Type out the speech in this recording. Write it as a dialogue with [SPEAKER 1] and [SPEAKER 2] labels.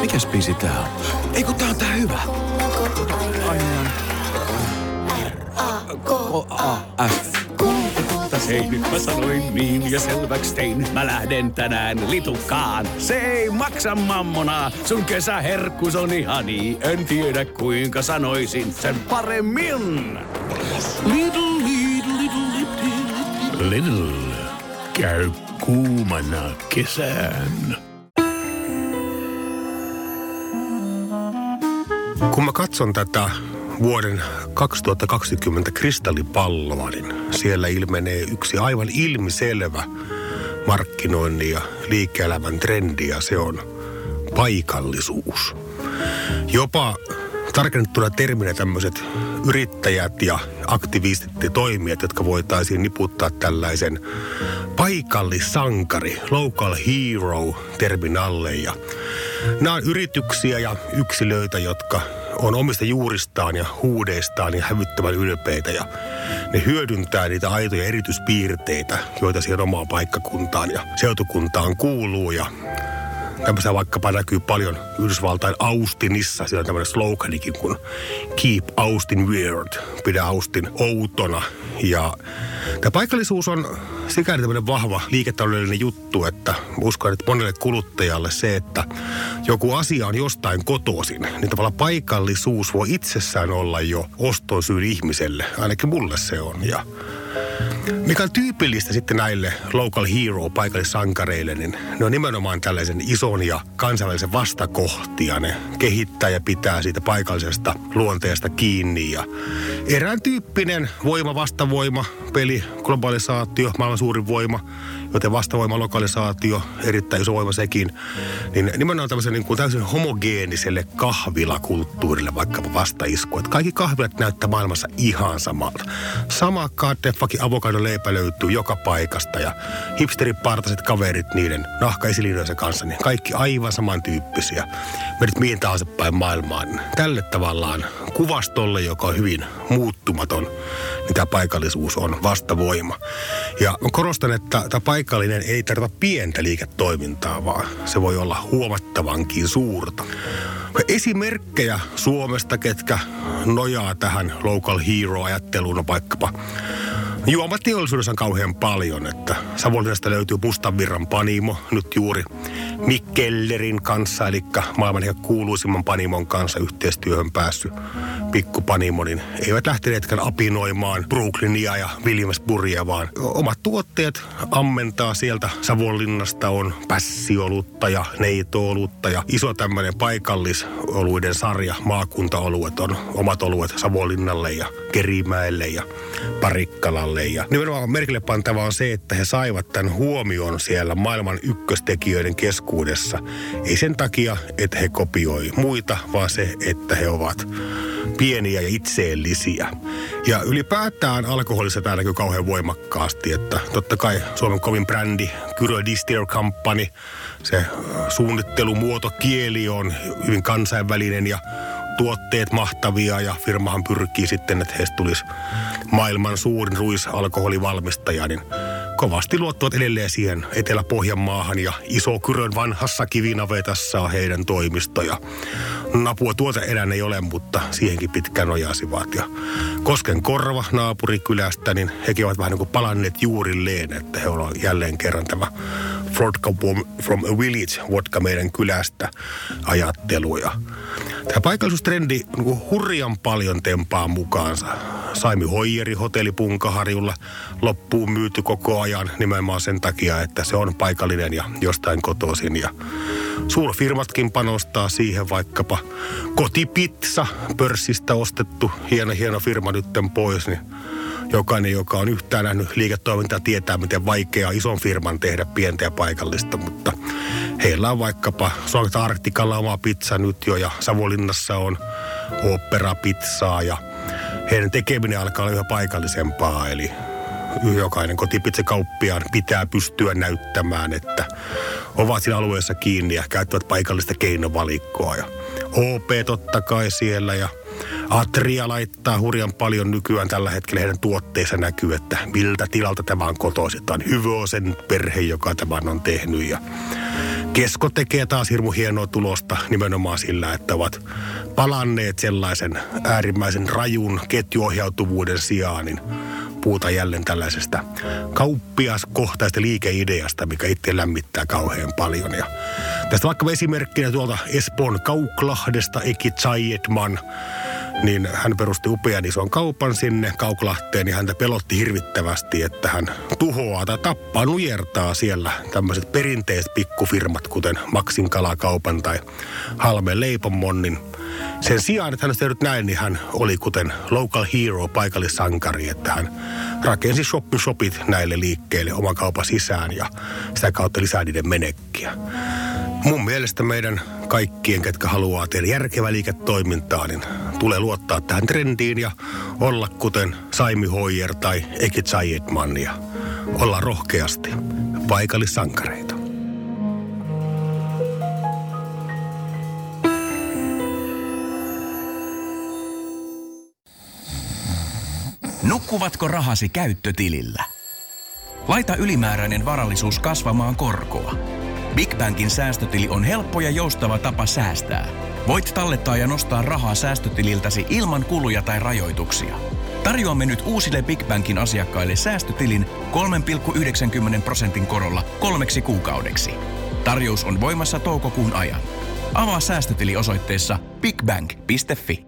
[SPEAKER 1] Mikäs biisi tää on? Ei kun tää on tää hyvä. Niin. R-A-K-A-F.
[SPEAKER 2] Hei, nyt mä sanoin niin ja selväks tein. Mä lähden tänään litukaan. Se ei maksa mammona. Sun kesäherkkus on ihani. En tiedä kuinka sanoisin sen paremmin. Little, little, little, little, little. Käy kuumana kesään.
[SPEAKER 3] Kun mä katson tätä vuoden 2020 kristallipalloa, niin siellä ilmenee yksi aivan ilmiselvä markkinoinnin ja liike-elämän trendi ja se on paikallisuus. Jopa tarkennettuna terminä tämmöiset yrittäjät ja aktivistit ja toimijat, jotka voitaisiin niputtaa tällaisen paikallisankari, local hero termin alle. Ja nämä on yrityksiä ja yksilöitä, jotka on omista juuristaan ja huudeistaan ja hävyttävän ylpeitä ja ne hyödyntää niitä aitoja erityispiirteitä, joita siihen omaan paikkakuntaan ja seutukuntaan kuuluu ja tämmöisiä vaikkapa näkyy paljon Yhdysvaltain Austinissa. Siellä on tämmöinen sloganikin kuin Keep Austin Weird, pidä Austin outona. Ja tämä paikallisuus on sikäli tämmöinen vahva liiketaloudellinen juttu, että uskon, että monelle kuluttajalle se, että joku asia on jostain kotoisin, niin tavallaan paikallisuus voi itsessään olla jo oston syyn ihmiselle. Ainakin mulle se on. Ja mikä on tyypillistä sitten näille local hero paikallissankareille, niin ne on nimenomaan tällaisen ison ja kansainvälisen vastakohtia. Ne kehittää ja pitää siitä paikallisesta luonteesta kiinni. Ja erään tyyppinen voima, vastavoima, peli, globalisaatio, maailman suurin voima, joten vastavoima, lokalisaatio, erittäin iso voima sekin. Niin nimenomaan tämmöisen niin kuin täysin homogeeniselle kahvilakulttuurille vaikkapa vastaisku. Että kaikki kahvilat näyttää maailmassa ihan samalta. Sama kaattefakin avokadon leipä löytyy joka paikasta ja hipsteripartaiset kaverit niiden nahkaisiliinojensa kanssa, niin kaikki aivan samantyyppisiä. Menet mihin tahansa päin maailmaan. Tälle tavallaan kuvastolle, joka on hyvin muuttumaton, niin tämä paikallisuus on vastavoima. Ja korostan, että tämä paikallinen ei tarvita pientä liiketoimintaa, vaan se voi olla huomattavankin suurta. Esimerkkejä Suomesta, ketkä nojaa tähän local hero-ajatteluun, on vaikkapa Juomateollisuudessa on kauhean paljon, että Savonlinnasta löytyy Mustanvirran panimo nyt juuri Mikkellerin kanssa, eli maailman kuuluisimman panimon kanssa yhteistyöhön päässyt pikkupanimo, niin eivät lähteneetkään apinoimaan Brooklynia ja Williamsburgia, vaan omat tuotteet ammentaa sieltä Savonlinnasta on pässiolutta ja neitoolutta ja iso tämmöinen paikallisoluiden sarja, maakuntaoluet on omat oluet Savonlinnalle ja Kerimäelle ja Parikkalalle. Ja nimenomaan merkille pantava on se, että he saivat tämän huomioon siellä maailman ykköstekijöiden keskuudessa. Ei sen takia, että he kopioi muita, vaan se, että he ovat pieniä ja itseellisiä. Ja ylipäätään alkoholissa tämä näkyy kauhean voimakkaasti, että totta kai Suomen kovin brändi, Kyrö Distiller Company, se suunnittelumuoto, kieli on hyvin kansainvälinen ja tuotteet mahtavia ja firmahan pyrkii sitten, että heistä tulisi maailman suurin ruisalkoholivalmistaja, niin kovasti luottavat edelleen siihen Etelä-Pohjanmaahan ja Iso-Kyrön vanhassa kivinavetassa on heidän toimistoja. Napua tuota enää ei ole, mutta siihenkin pitkään nojasivat. Ja Kosken korva naapurikylästä, niin hekin ovat vähän niin kuin palanneet juurilleen, että he ovat jälleen kerran tämä Vodka from a Village, vodka meidän kylästä ajattelu. Ja tämä paikallisuustrendi niin hurjan paljon tempaa mukaansa. Saimi Hoijeri hotelli Punkaharjulla. Loppuun myyty koko ajan nimenomaan sen takia, että se on paikallinen ja jostain kotoisin. Ja suurfirmatkin panostaa siihen vaikkapa. Kotipizza, pörssistä ostettu. Hieno hieno firma nytten pois, niin jokainen, joka on yhtään nähnyt liiketoimintaa, tietää, miten vaikeaa ison firman tehdä pientä ja paikallista, mutta heillä on vaikkapa Suomet Arktikalla oma pizza nyt jo ja Savonlinnassa on operapizzaa ja heidän tekeminen alkaa olla yhä paikallisempaa, eli jokainen kotipizzakauppiaan pitää pystyä näyttämään, että ovat siinä alueessa kiinni ja käyttävät paikallista keinovalikkoa. Ja OP totta kai siellä ja Atria laittaa hurjan paljon nykyään tällä hetkellä heidän tuotteissa näkyy, että miltä tilalta tämä on kotoisin. Tämä on Hyvösen perhe, joka tämän on tehnyt ja Kesko tekee taas hirmu hienoa tulosta nimenomaan sillä, että ovat palanneet sellaisen äärimmäisen rajun ketjuohjautuvuuden sijaan, niin puhutaan jälleen tällaisesta kauppiaskohtaista liikeideasta, mikä itse lämmittää kauhean paljon. Ja tästä vaikka esimerkkinä tuolta Espoon Kauklahdesta Eki Zayedman, niin hän perusti upean ison kaupan sinne Kauklahteen ja häntä pelotti hirvittävästi, että hän tuhoaa tai tappaa, nujertaa siellä tämmöiset perinteiset pikkufirmat, kuten Maxin kalakaupan tai Halmeen leipomonnin. Sen sijaan, että hän olisi tehnyt näin, niin hän oli kuten local hero, paikallissankari, että hän rakensi shopit näille liikkeille oman kaupan sisään ja sitä kautta lisää niiden menekkiä. Mun mielestä meidän kaikkien, ketkä haluaa tehdä järkevää liiketoimintaa, niin tulee luottaa tähän trendiin ja olla kuten Saimi Hoyer tai Eki Zayedman ja olla rohkeasti paikallissankareita.
[SPEAKER 4] Nukkuvatko rahasi käyttötilillä? Laita ylimääräinen varallisuus kasvamaan korkoa. Big Bankin säästötili on helppo ja joustava tapa säästää. Voit tallettaa ja nostaa rahaa säästötililtäsi ilman kuluja tai rajoituksia. Tarjoamme nyt uusille Big Bankin asiakkaille säästötilin 3,90 prosentin korolla kolmeksi kuukaudeksi. Tarjous on voimassa toukokuun ajan. Avaa säästötili osoitteessa bigbank.fi.